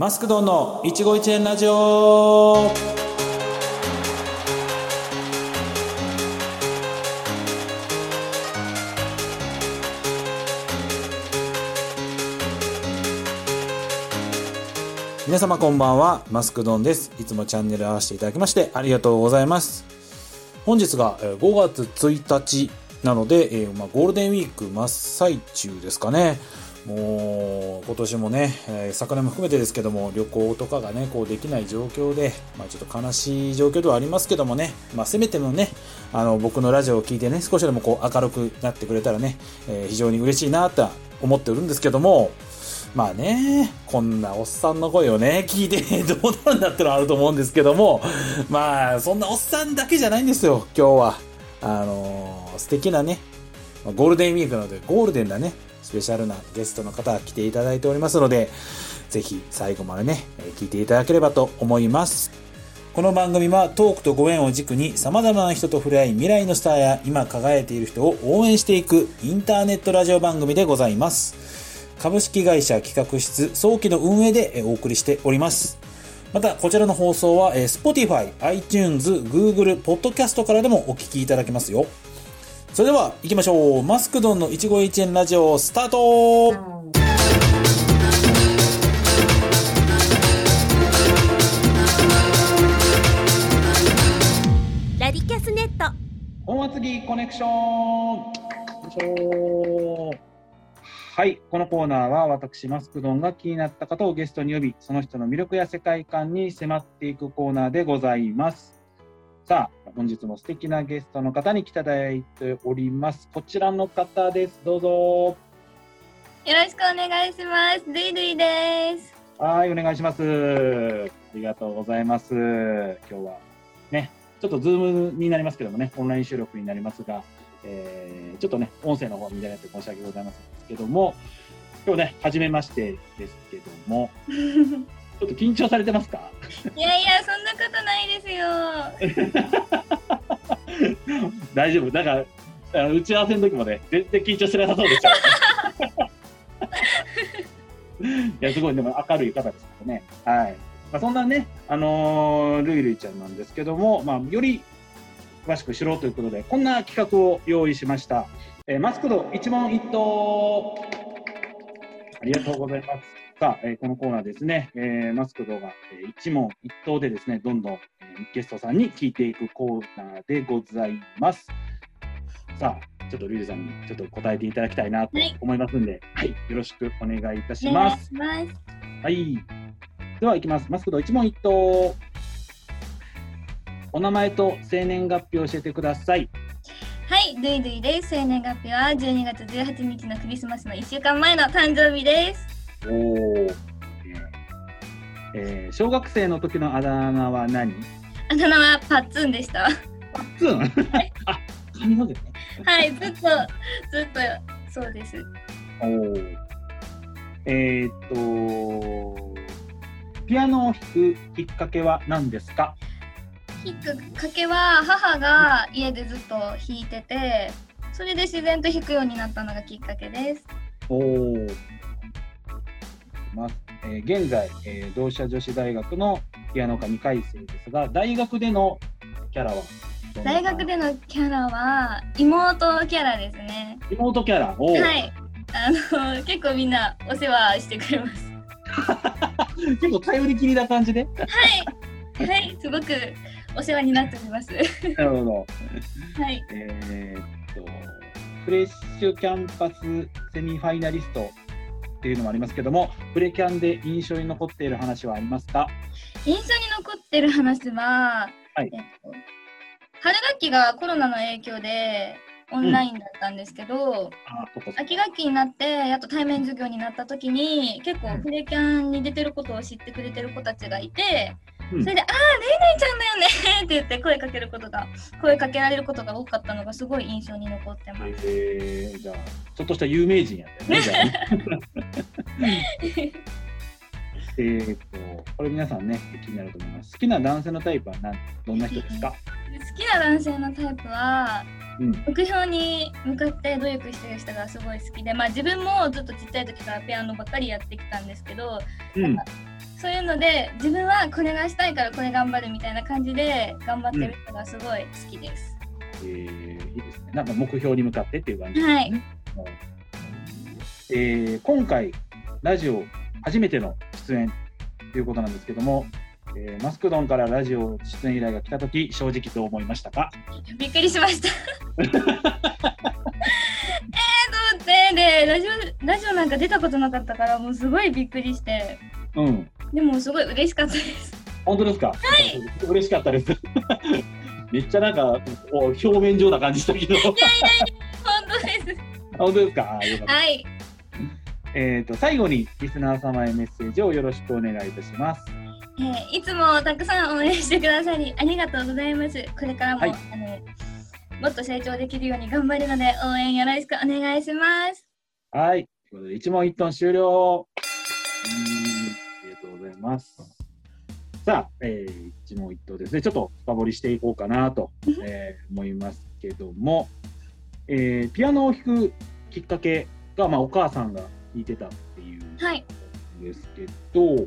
マスクドンの一期一会ラジオ。皆様こんばんは。マスクドンです。いつもチャンネル合わせていただきましてありがとうございます。本日が5月1日なので、えーまあ、ゴールデンウィーク真っ最中ですかね。もう今年もね、えー昨年も含めてですけども旅行とかがねこうできない状況で、まあ、ちょっと悲しい状況ではありますけどもね、まあ、せめてもねあの僕のラジオを聞いてね少しでもこう明るくなってくれたらね、えー非常に嬉しいなとは思っておるんですけどもまあね、こんなおっさんの声をね、聞いて どうなるんだってのはあると思うんですけども、まあ、そんなおっさんだけじゃないんですよ、今日は。あのー素敵なね、ゴールデンウィークなので、ゴールデンなね、スペシャルなゲストの方来ていただいておりますので、ぜひ最後までね、聞いていただければと思います。この番組はトークとご縁を軸に様々な人と触れ合い未来のスターや今輝いている人を応援していくインターネットラジオ番組でございます。株式会社企画室早期の運営でお送りしております。また、こちらの放送は、Spotify、iTunes、Google、Podcast からでもお聞きいただけますよ。それでは、行きましょう。マスクドンの一期一会ラジオ、スタートラディキャスネット本厚木コネクションはい、このコーナーは私、マスクドンが気になった方をゲストに呼び、その人の魅力や世界観に迫っていくコーナーでございます。さあ、本日も素敵なゲストの方に来ていただいております。こちらの方です。どうぞ。よろしくお願いしますルイルイですはい、お願いします。ありがとうございます。今日はね、ちょっとズームになりますけどもね、オンライン収録になりますが、えーちょっとね、音声の方見られて申し訳ございませんですけども、今日ね、初めましてですけども、ちょっと緊張されてますか？いやいやそんなことないですよ 大丈夫なんか、あの打ち合わせの時もね、全然緊張してなさそうでした。いや、すごい、でも明るい方ですからね。はい。まあ、そんなね、あのールイルイちゃんなんですけども、まあ、より詳しく知ろうということで、こんな企画を用意しました。えーマスクド一問一答。ありがとうございます。さあ、えーこのコーナーですね、えーマスクドが、えー一問一答でですね、どんどん、えーゲストさんに聞いていくコーナーでございます。さあ、ちょっとルイルイさんにちょっと答えていただきたいなとはい思いますんで、はい、よろしくお願いいたします。しますはい。では、いきます。マスクド一問一答。お名前と生年月日を教えてください。はいルイルイです生年月日は12月18日のクリスマスの1週間前の誕生日ですおお。えー小学生の時のあだ名は何？あだ名はパッツンでしたパッツン？あ、髪の毛ね。はいずっとずっとそうですおお。えーっと、ピアノを弾くきっかけは何ですか？きっかけは母が家でずっと弾いててそれで自然と弾くようになったのがきっかけですおお。まえー現在、えー同志社女子大学のピアノ科2回生ですが、大学でのキャラは？大学でのキャラは妹キャラですね妹キャラ？を、はい。あの結構みんなお世話してくれます。結構頼りきりな感じで？はい。はい、すごくお世話になっております。なるほど。はい。えーっと、フレッシュキャンパスセミファイナリストっていうのもありますけども、プレキャンで印象に残っている話はありますか？印象に残ってる話は、はい。えっと、春学期がコロナの影響でオンラインだったんですけど、あ、そこそこ秋学期になってやっと対面授業になった時に結構プレキャンに出てることを知ってくれてる子たちがいて、うんそれで「ああレイレイちゃんだよね」って言って声かけることが声かけられることが多かったのがすごい印象に残ってます。えー、じゃあ、ちょっとした有名人やったよね。えーっと、これ皆さんね、気になると思います。好きな男性のタイプは何どんな人ですか？きな男性のタイプは、うん目標に向かって努力してる人がすごい好きで、まあ、自分もずっとちっちゃい時からピアノばっかりやってきたんですけどうん。そういうので自分はこれがしたいからこれ頑張るみたいな感じで頑張ってる人がすごい好きです。えー、いいですね。なんか目標に向かってっていう感じですはいね。えー今回ラジオ初めての出演ということなんですけども、えーマスクドンからラジオ出演依頼が来た時正直どう思いましたか？びっくりしました。えー、と思ってでラジオラジオなんか出たことなかったからもうすごいびっくりしてうん。でもすごい嬉しかったです。本当ですか？はい。嬉しかったです。めっちゃなんかお表面上な感じしたけど。本当です。本当ですか？あーよかったはい。えっ、と最後にリスナー様へメッセージをよろしくお願いいたします。えーいつもたくさん応援してくださりありがとうございます。これからも、はいあのもっと成長できるように頑張るので応援よろしくお願いします。はい。ということで一問一答終了。うんありがとうございます。さあ、えー一問一答ですね。ちょっと深掘りしていこうかなと、えー思いますけども、えーピアノを弾くきっかけが、まあ、お母さんが弾いてたっていうんはい。ですけど、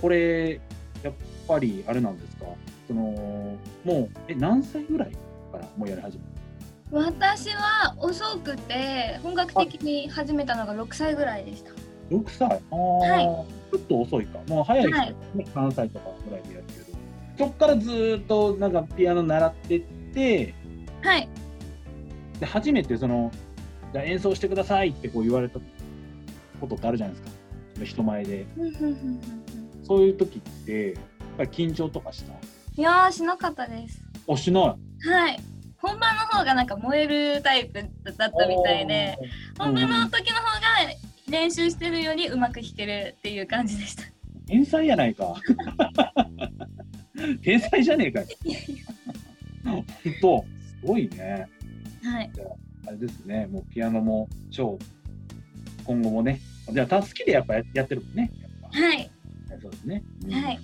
これ、やっぱりあれなんですか、そのもうえ何歳ぐらいからもうやり始めた？私は遅くて本格的に始めたのが6歳ぐらいでした。6歳？あー、はいちょっと遅いか。もう早い人、はねい3歳とかぐらいでやるけど。そっからずーっとなんかピアノ習ってって、はい。で初めてその、じゃあ演奏してくださいってこう言われたことってあるじゃないですか。人前で。そういう時って、やっぱり緊張とかした？いやーしなかったです。あ、しない？はい。本番の方がなんか燃えるタイプだったみたいで、本番の時の方が練習してるよりうまく弾けるっていう感じでした。天才やないか。天才じゃねえかよ。本当、すごいね。はい。あれですね、もうピアノも超、今後もね、じゃあ、好きでやっぱややってるもんね。はい。ぱそうですね。うんはい。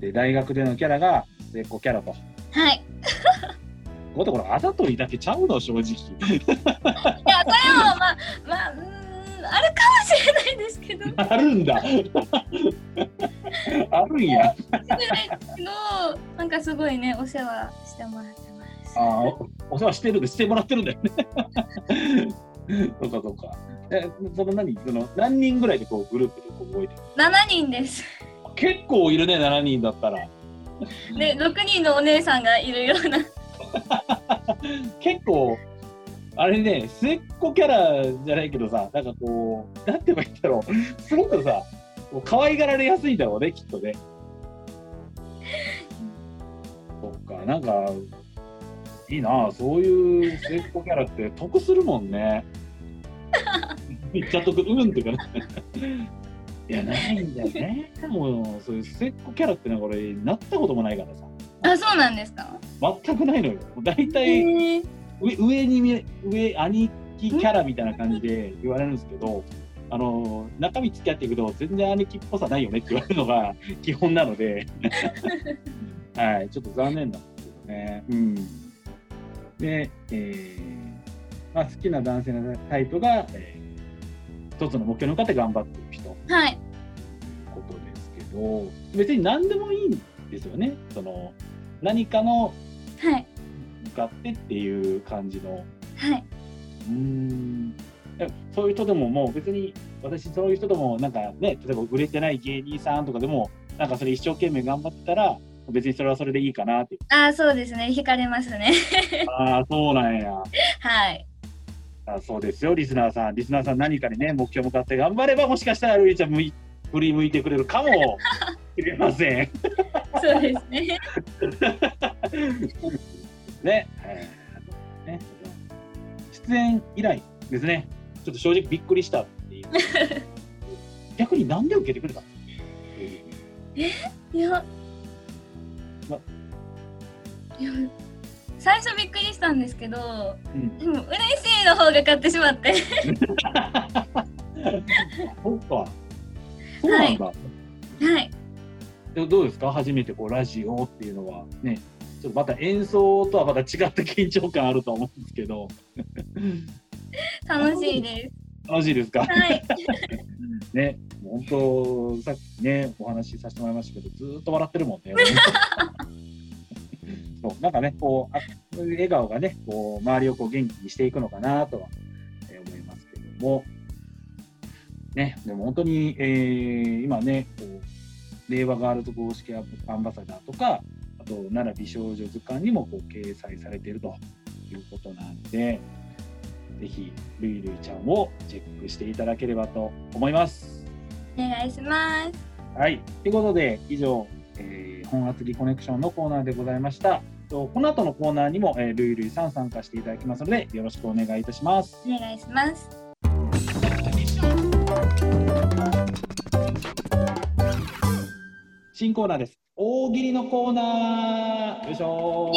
で、大学でのキャラが末っ子キャラと。はい。ここでこれ、あざといだけちゃうの、正直。いや、それもまあ、まあ、うーん、あるかもしれないですけど、し あるんだ。あるんや。てなんかすごいね、お世話してもらってます。あお世話してるんで、してもらってるんだよね。そうか、そうか。え、その何、その何人ぐらいでこうグループでこう動いてる？7人です。結構いるね、7人だったら。で、6人のお姉さんがいるような。結構、あれね、末っ子キャラじゃないけどさ、なんかこう、なんて言えばいいんだろう、すごくさ、可愛がられやすいんだろうね、きっとね。そっか、なんか、いいなあそういう末っ子キャラって得するもんね。めっちゃ得、うんってかね。いや、ないんだよね。もう、そういう末っ子キャラってのは俺、なったこともないからさ。あ、そうなんですか？全くないのよ。大へ体、ー上上に見え上兄貴キャラみたいな感じで言われるんですけど、あの中身付き合っていくと全然兄貴っぽさないよねって言われるのが 基本なので、はい、ちょっと残念なんですけどね。うん、で、えーまあ、好きな男性のタイプが、えー一つの目標に向かって頑張っている人はい。ことですけど別に何でもいいんですよね。その何かのはい。向かってっていう感じのはい。うーんそういう人でももう別に私そういう人でもなんかね例えば売れてない芸人さんとかでもなんかそれ一生懸命頑張ってたら別にそれはそれでいいかなってあ、そうですね。惹かれますね。ああそうなんやはい。あそうですよリスナーさん。リスナーさん何かにね目標向かって頑張ればもしかしたらルイちゃん振り向いてくれるかも。しれません。そうですね。ね,、えーね。出演以来ですね。ちょっと正直びっくりしたっていう。逆になんで受けてくれたの？いや。ま。いや最初びっくりしたんですけど、うんでも嬉しいの方が買ってしまって。そっか。そうなんだ。はい。でもどうですか？初めてこうラジオっていうのはね、ちょっとまた演奏とはまた違った緊張感あると思うんですけど。楽しいです。楽しいですか？はい。ね、本当、さっきね、お話しさせてもらいましたけど、ずーっと笑ってるもんね。そう、なんかね、こう、あ笑顔がね、こう、周りをこう元気にしていくのかなとは、えー思いますけども。ね、でも本当に、えー今ね、こう、令和ガールズ公式アンバサダーとか、あと、奈良美少女図鑑にもこう掲載されているということなんで、ぜひ、ルイルイちゃんをチェックしていただければと思います。お願いします。はい。ということで、以上、えー本厚木コネクションのコーナーでございました。とこの後のコーナーにも、えー、ルイルイさん参加していただきますので、よろしくお願いいたします。お願いします。新コーナーです。大喜利のコーナーよいしょ。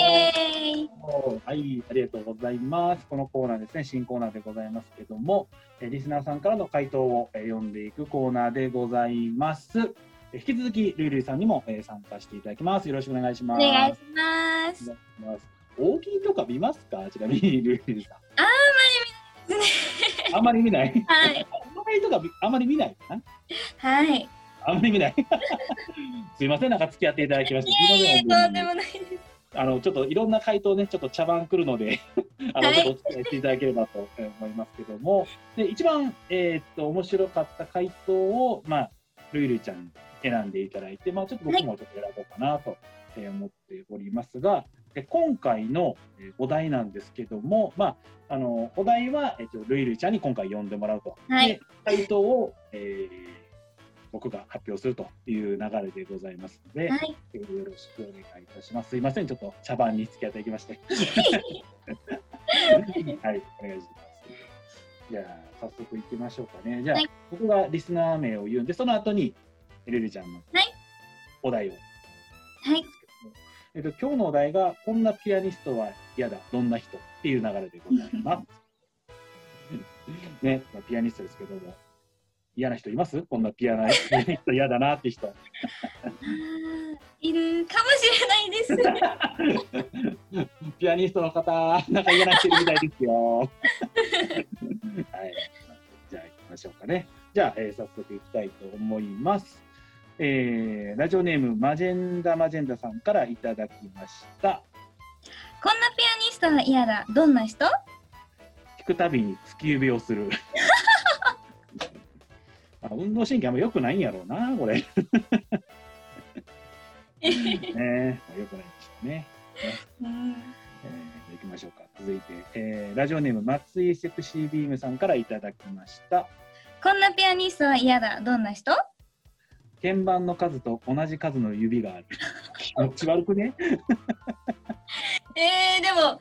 はい、ありがとうございます。このコーナーですね、新コーナーでございますけども、えーリスナーさんからの回答を、えー読んでいくコーナーでございます。えー引き続き、ルイルイさんにも、えー参加していただきます。よろしくお願いしおます。願いします。お願いします大喜利とか見ますか？ちなみに、ルイルイさん。あんまり見ないですね。あんまり見ない？はい。大喜利とかあんまり見ないかな？はい。あんまり見ない すいません、なんか付き合っていただきまして。いえいえ、すいませんとんでもないです。あのちょっといろんな回答ね、ちょっと茶番来るので、あの、はいちょっとお付き合いしていただければとえー思いますけども、で一番、えーっと面白かった回答を、まあ、ルイルイちゃんに選んでいただいて、まあ、ちょっと僕もちょっと選ぼうかなとえー思っておりますが、で今回のえーお題なんですけども、まあ、あのお題は、えっとルイルイちゃんに今回読んでもらうと。はいで回答を、えー僕が発表するという流れでございますので、はい。えーよろしくお願いいたします。すいません、ちょっと茶番に付き合っていきまして。はい、お願いします。じゃあ、早速行きましょうかね。じゃあ、はい僕がリスナー名を言うんで、その後に、ルルちゃんのはいお題を。はい。えっと、今日のお題が、こんなピアニストは嫌だ、どんな人っていう流れでございます。ね、まあピアニストですけども、嫌な人います？こんなピアナピアニスト嫌だなって人。いるかもしれないです。ピアニストの方、なんか嫌な人いるみたいですよ。はい。じゃあ行きましょうかね。じゃあ、えー早速行きたいと思います。えーラジオネームマジェンダマジェンダさんからいただきました。こんなピアニストは嫌だ。どんな人？弾くたびに突き指をする。あ運動神経あんま良くないんやろうな、これ。ねえ、良くないんでしょうね。うんえー行きましょうか。続いて、えーラジオネーム松井セクシービームさんからいただきました。こんなピアニストは嫌だ。どんな人？鍵盤の数と同じ数の指がある。気持ち悪くね？えー、でも、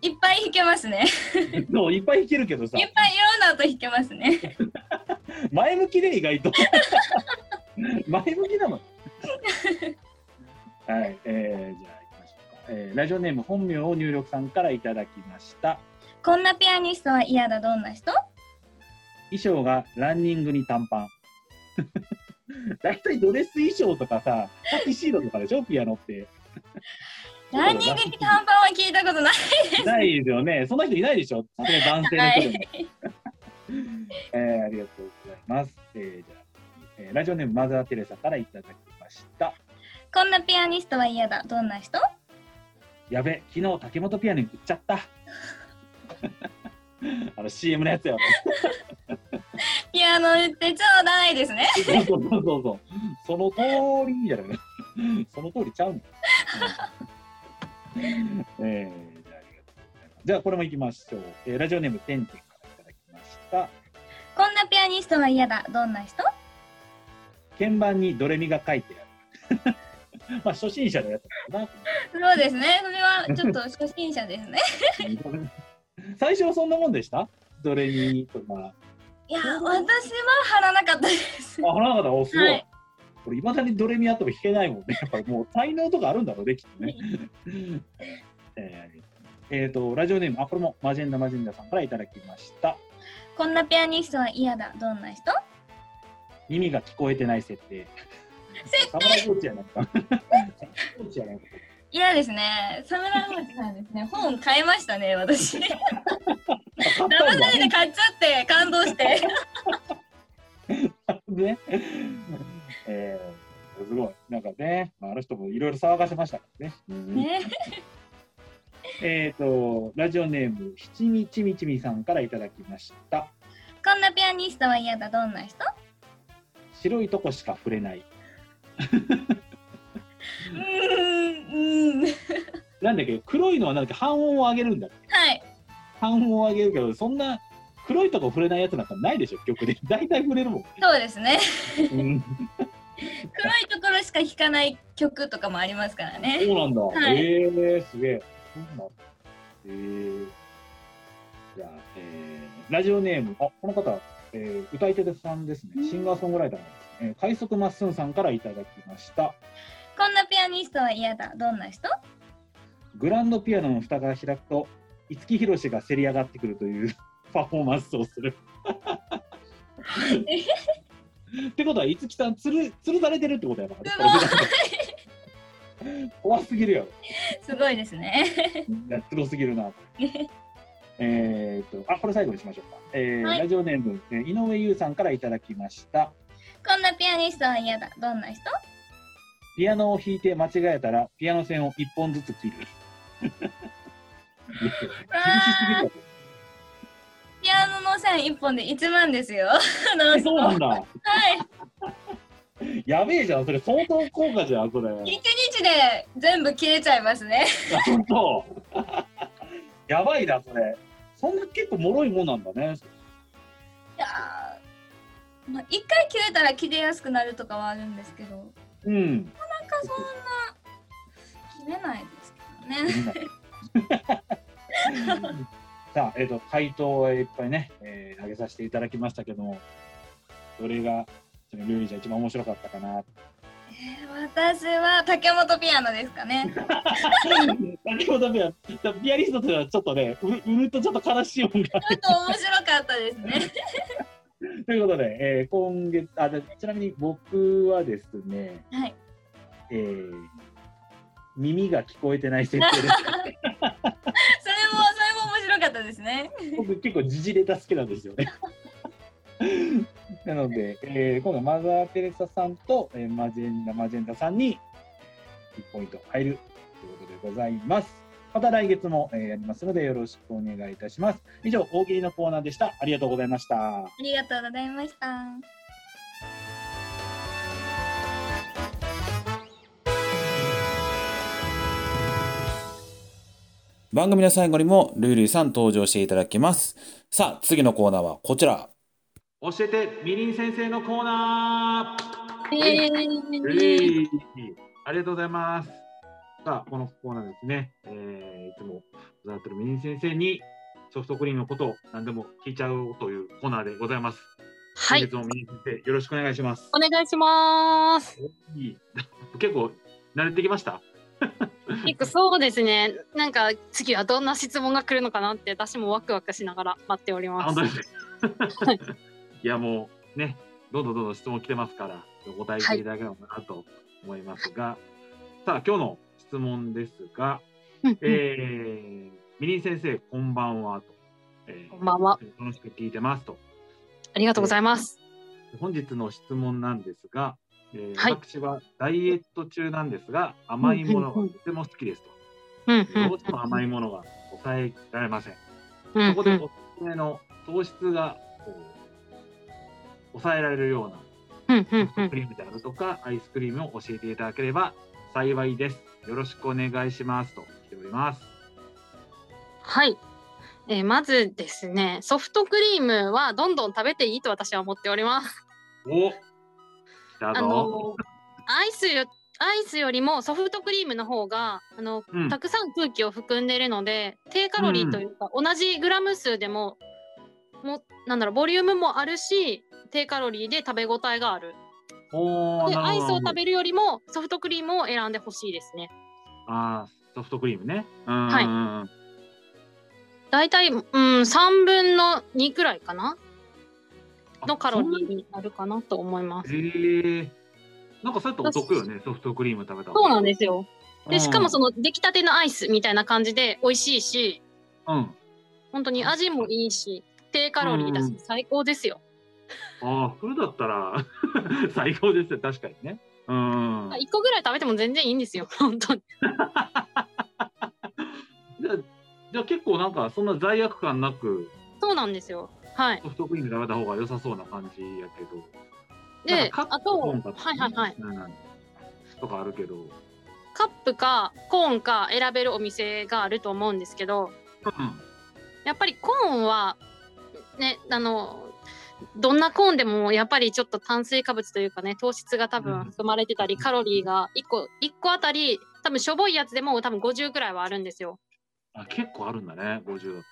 いっぱい弾けますね。そういっぱい弾けるけどさいっぱいいろんな音弾けますね。前向きで意外と前向きなのはい、えー、じゃあ行きましょうか、えーラジオネーム本名を入力さんからいただきましたこんなピアニストは嫌だ。どんな人？衣装がランニングに短パン 大体ドレス衣装とかさタキシードとかでしょ？ピアノって。ランニングに短パンは聞いたことない。ないですよね。そんな人いないでしょ？男性の人でも、えーありがとうございます、えーじゃあ、えーラジオネームマザー・テレサからいただきました。こんなピアニストは嫌だ。どんな人？やべ、昨日竹本ピアノに売っちゃった。あの CM のやつやろ。ピアノ売ってちょうだいですね。そうそうそうそう。その通りじゃない。その通りちゃうの。えー、じゃあありがとうございます。じゃあこれも行きましょう。えーラジオネームてんてんからいただきました。こんなピアニストは嫌だ。どんな人？鍵盤にドレミが書いてある。まあ初心者のやつだな。そうですね。それはちょっと初心者ですね。最初はそんなもんでした？ドレミとか。いや、私は貼らなかったです。あ、花形、お、すごい。はいこれ、いまだにドレミあっても弾けないもんね。やっぱりもう才能とかあるんだろうね、きっとね。えーえーと、ラジオネーム、あ、これもマジェンダマジェンダさんからいただきました。こんなピアニストは嫌だ。どんな人？耳が聞こえてない設定。サムライコーチやないか。コーチやないか。嫌ですね。サムライマチさんですね。本買いましたね、私。騙されて買っちゃって感動して。ね。えー、すごい。なんかね、まあ、あの人もいろいろ騒がせましたからね。うんね。えっ、と、ラジオネーム、七味ちみちみさんからいただきました。こんなピアニストは嫌だ。どんな人？白いとこしか触れない。うーん。うん。なんだっけ？ど、黒いのはなんだっけ？半音を上げるんだはい。半音を上げるけど、そんな黒いとこ触れないやつなんかないでしょ、曲で。大体触れるもん。そうですね。うん、黒いところしか弾かない曲とかもありますからね。そうなんだ。はいええー、すげえ。そうなんだ。えー、じゃあ、えー、ラジオネーム、あ、この方、えー、歌い手さんですね。シンガーソングライターなんですね。快速まっすんさんからいただきました。こんなピアニストは嫌だ。どんな人？グランドピアノの蓋が開くと、五木ひろしがせり上がってくるという パフォーマンスをする。ってことは、五木さん、つる、つるされてるってことやな。怖すぎるよ。すごいですね。いやすごすぎるな。えーっと、あ、これ最後にしましょうか。えーはいラジオネーム、えー井上優さんからいただきました。こんなピアニストは嫌だ。どんな人？ピアノを弾いて間違えたら、ピアノ線を一本ずつ切る。厳しすぎるよピアノの線一本で1万ですよ。そうなんだ。はい。やべえじゃん、それ相当効果じゃん、それ。一日で全部切れちゃいますね。本当。やばいな、それ。そんな結構脆いもんなんだね。いやーまあ、一回切れたら切れやすくなるとかはあるんですけど、うん。そんな切れないですけどね。さあ、えっ、と、回答をいっぱいね、えー、上げさせていただきましたけども、どれが、そのルーリーちゃん一番面白かったかな？えー私は竹本ピアノですかね。先ほどピアピアニストとしてはちょっとね、うるうるっとちょっと悲しいもんが。ちょっと面白かったですね。ということで、えー今月あ、でちなみに僕はですね、はい。えー耳が聞こえてない設定です。それも、それも面白かったですね。僕結構時事ネタ好きなんですよね。なので、えー今度マザー・テレサさんと、えーマジェンダ・マジェンダさんに1ポイント入るということでございます。また来月も、えーやりますのでよろしくお願いいたします。以上、大喜利のコーナーでした。ありがとうございました。ありがとうございました。番組の最後にもルールーさん登場していただきます。さあ、次のコーナーはこちら。教えてみりん先生のコーナーえーありがとうございます。さあ、このコーナーですね、えーいつもお世話になってるみりん先生にソフトクリームのことを何でも聞いちゃおうというコーナーでございます。はい本日もみりん先生、よろしくお願いします。お願いします。結構慣れてきました？結構そうですね。なんか次はどんな質問が来るのかなって私もワクワクしながら待っておりあますいいやもうね、どんどんどんどん質問来てますから、お答えしていただければなと思いますが、さあ今日の質問ですが、えー、みりん先生こんばんはと、えーこんばんは。楽しく聞いてますと。ありがとうございます。本日の質問なんですが、えーはい私はダイエット中なんですが、甘いものがとても好きですと。うんうんどうしても甘いものが抑えられません。うんうんそこでおすすめの糖質がこう抑えられるようなうんうんうんクリームであるとか、アイスクリームを教えていただければ幸いです。よろしくお願いしますと来ております。はい。えーまずですね、ソフトクリームはどんどん食べていいと私は思っております。おあぞ。のアイスよアイスよりもソフトクリームの方があの、うん。たくさん空気を含んでいるので低カロリーというか、同じグラム数でももなんだろうボリュームもあるし低カロリーで食べ応えがある。でアイスを食る。べるよりもソフトクリームを選んでほしいですね。あーソフトクリームね。うんはいうんだい。たいうん3分の2くらいかなのカロリーに？なるかなと思いますえー、なんかそうやってお得よね、ソフトクリーム食べたそうなんでですよでしかもその出来たてのアイスみたいな感じで美味しいしうん。本当に味もいいし低カロリーだしうん最高ですよ。ああ、それだったら 最高ですよ、確かにね。うん。1個ぐらい食べても全然いいんですよ 本当に。じゃあじゃあ結構なんかそんな罪悪感なくそうなんですよ。はい。ソフトクリーム食べた方が良さそうな感じやけど。であとはいはいはい。うん。とかあるけど。カップかコーンか選べるお店があると思うんですけどうん。やっぱりコーンはねあのどんなコーンでもやっぱりちょっと炭水化物というかね糖質が多うん分含まれてたり、カロリーが1個一個あたり多分しょぼいやつでも多分50ぐらいはあるんですよ。あ結構あるんだね、50だっ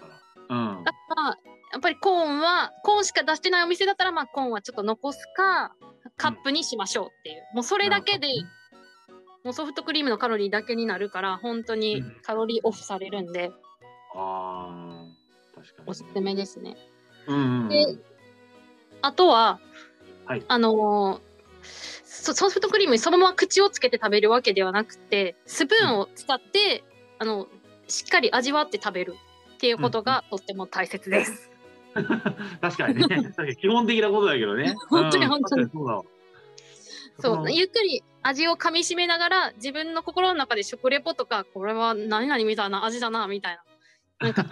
たら。うんだ。からやっぱりコーンはコーンしか出してないお店だったらまあコーンはちょっと残すかカップにしましょうっていう、もうそれだけでもうソフトクリームのカロリーだけになるから本当にうんカロリーオフされるんでああ、確かに、ね。おすすめですね。うんうんうん。であとは、はいあのーソソフトクリームにそのまま口をつけて食べるわけではなくてスプーンを使って、あのしっかり味わって食べるっていうことがとっても大切です。確かにね。基本的なことだけどね。本当にうん本当にそうだわ。そのうゆっくり味をかみしめながら自分の心の中で食レポとかこれは何々みたいな味だなみたいな なんか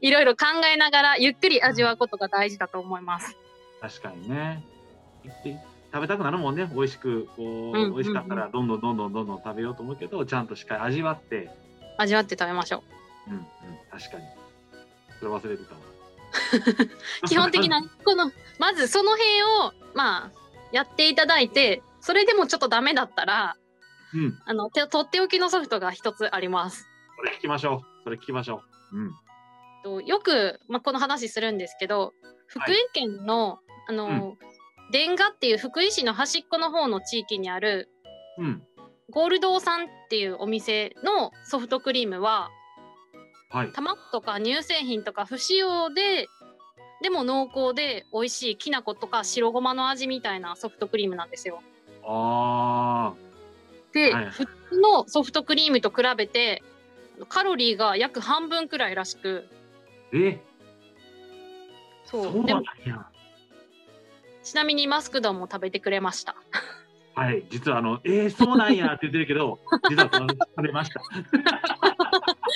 いろいろ考えながらゆっくり味わうことが大事だと思います。確かにね。食べたくなるもんね。美味しく、こう、うんうんうん美味しかったらどんどんどんどんどんどん食べようと思うけど、ちゃんとしっかり味わって、味わって食べましょう。うんうん、確かに。それ忘れてたわ。基本的なこのまずその辺をまあやっていただいてそれでもちょっとダメだったらうん。あのてとっておきのソフトが一つあります。それ聞きましょう。それ聞きましょう。うん。とよく、まあ、この話するんですけど福井県の、あの、伝賀っていう福井市の端っこの方の地域にあるうん。ゴールドさんっていうお店のソフトクリームははい。卵とか乳製品とか不使用ででも濃厚で美味しいきな粉とか白ごまの味みたいなソフトクリームなんですよ。あで、はい普通のソフトクリームと比べてカロリーが約半分くらいらしくー。え、そうそうなんでもや。ちなみにマスクドンも食べてくれました。はい。実はあの、えー、そうなんやって言ってるけど、実は食べました。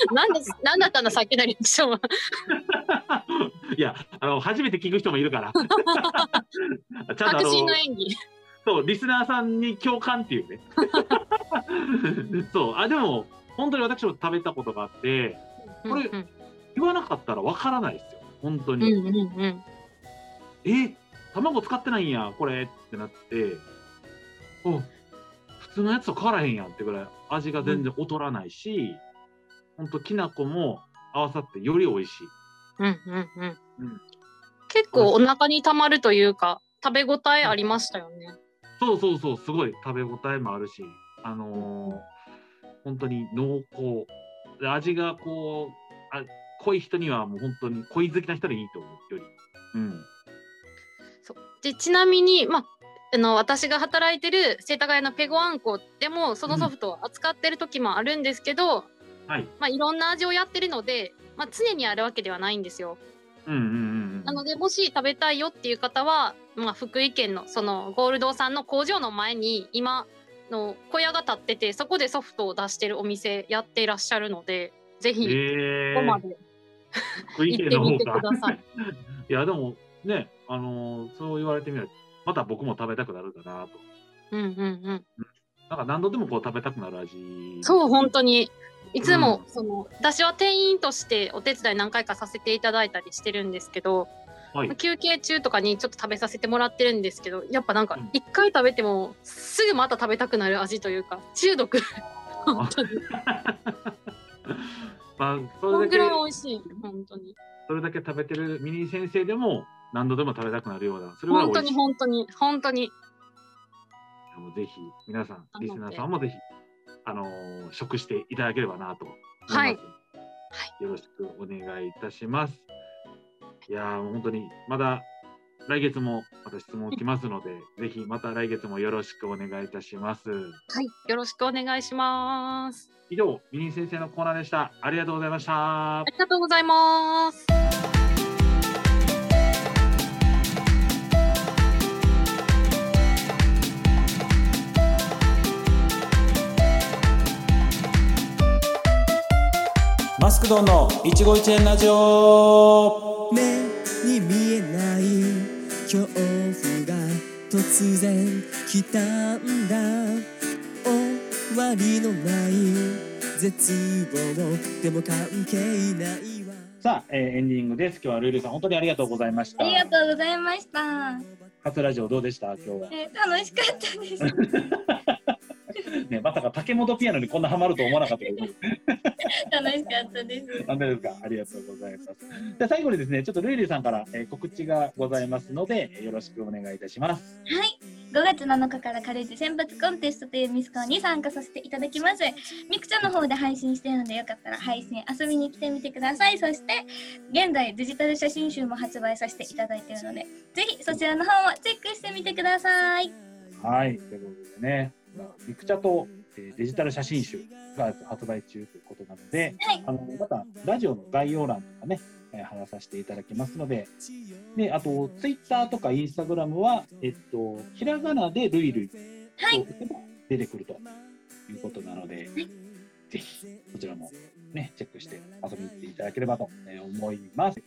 なんでなんだったんださっきのリアクションは。いや、あの、初めて聞く人もいるから。ちゃんとあの確信の、演技。そう、リスナーさんに共感っていうね。そう、あ、でも、本当に私も食べたことがあって、これうん言わなかったらわからないですよ。本当うんに。うんうんうんえ、卵使ってないんや、これってなって、お普通のやつと変わらへんやんってぐらい味が全然劣らないし、ほんときな粉も合わさってより美味しい。うんうんうんうん結構お腹にたまるというか食べ応えありましたよね。そうそうそう、すごい食べ応えもあるし、あのー本当に濃厚。で味がこうあ、濃い人にはもう本当に、濃い好きな人にいいと思うより。うん。そうでちなみに、まあ、あの私が働いてる世田谷のペゴあんこでもそのソフトを扱ってる時もあるんですけど、はい。まあ、いろんな味をやってるので、まあ、常にあるわけではないんですよ。うんうんうんうん。なのでもし食べたいよっていう方は、まあ、福井県のそのゴールドさんの工場の前に今の小屋が建っててそこでソフトを出してるお店やっていらっしゃるのでぜひえー、ここまで福井行ってみてください。いや、でもね、あのーそう言われてみれば、また僕も食べたくなるかなと。うんうんうん、なんか何度でもこう食べたくなる味。そう本当にいつも、うん。その私は店員としてお手伝い何回かさせていただいたりしてるんですけど、はい。休憩中とかにちょっと食べさせてもらってるんですけどやっぱなんかうん。一回食べてもすぐまた食べたくなる味というか中毒。本当に。まあ、それだけこんぐらい、美味しい。本当に。それだけ食べてるミニ先生でも何度でも食べたくなるような、それぐらい本当に。本当に。本当に。もうぜひ、皆さん、リスナーさんもぜひ、あのー食していただければなと思います。はいよろしくお願いいたします。いやー、もう本当に、まだ、来月もまた質問来ますので、ぜひまた来月もよろしくお願いいたします。はい、よろしくお願いします。以上、ミニ先生のコーナーでした。ありがとうございましたあ。りがとうございます。マスクドンの一期一会ラジオ目に見えない恐怖が突然来たんだ終わりのない絶望でも関係ないわさあ、えーエンディングです。今日はルイルイさん、本当にありがとうございました。ありがとうございました。初ラジオどうでした？今日は。えー楽しかったです。ね、まさか竹本ピアノにこんなハマると思わなかったけど、楽しかったです。なんです。かありがとうございます。で最後にです。ね、ちょっとルイルイさんから、えー告知がございます。ので、よろしくお願いいたします。はい。5月7日からカレッジ選抜コンテストというミスコンに参加させていただきます。ミクちゃんの方で配信しているのでよかったら配信遊びに来てみてください。そして現在デジタル写真集も発売させていただいているのでぜひそちらの方もチェックしてみてください。はい、ということでね、ミクチャと、えーデジタル写真集が発売中ということなので、はいあのまたラジオの概要欄とかね、えー貼らさせていただきますので、であとツイッターとかインスタグラムは、えっと、ひらがなでルイルイと出てくるということなので、ぜひそちらも、ね、チェックして遊びに行っていただければとえー思います。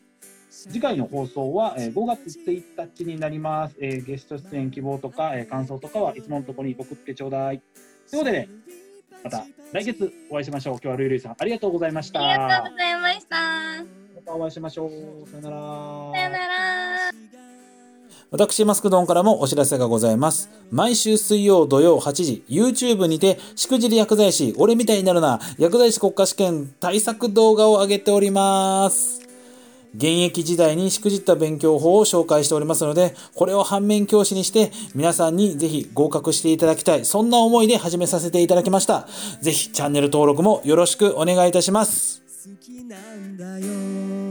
次回の放送は、えー5月1日になります。えーゲスト出演希望とか、えー感想とかはいつものところに送ってちょうだい。ということで、ね、また来月お会いしましょう。今日はルイルイさんありがとうございました。ありがとうございました。またお会いしましょう。さよなら。さよなら。私、マスクドンからもお知らせがございます。毎週水曜、土曜8時、YouTube にて、しくじり薬剤師、俺みたいになるな、薬剤師国家試験対策動画を上げております。現役時代にしくじった勉強法を紹介しておりますので、これを反面教師にして、皆さんにぜひ合格していただきたい、そんな思いで始めさせていただきました。ぜひチャンネル登録もよろしくお願いいたします。好きなんだよ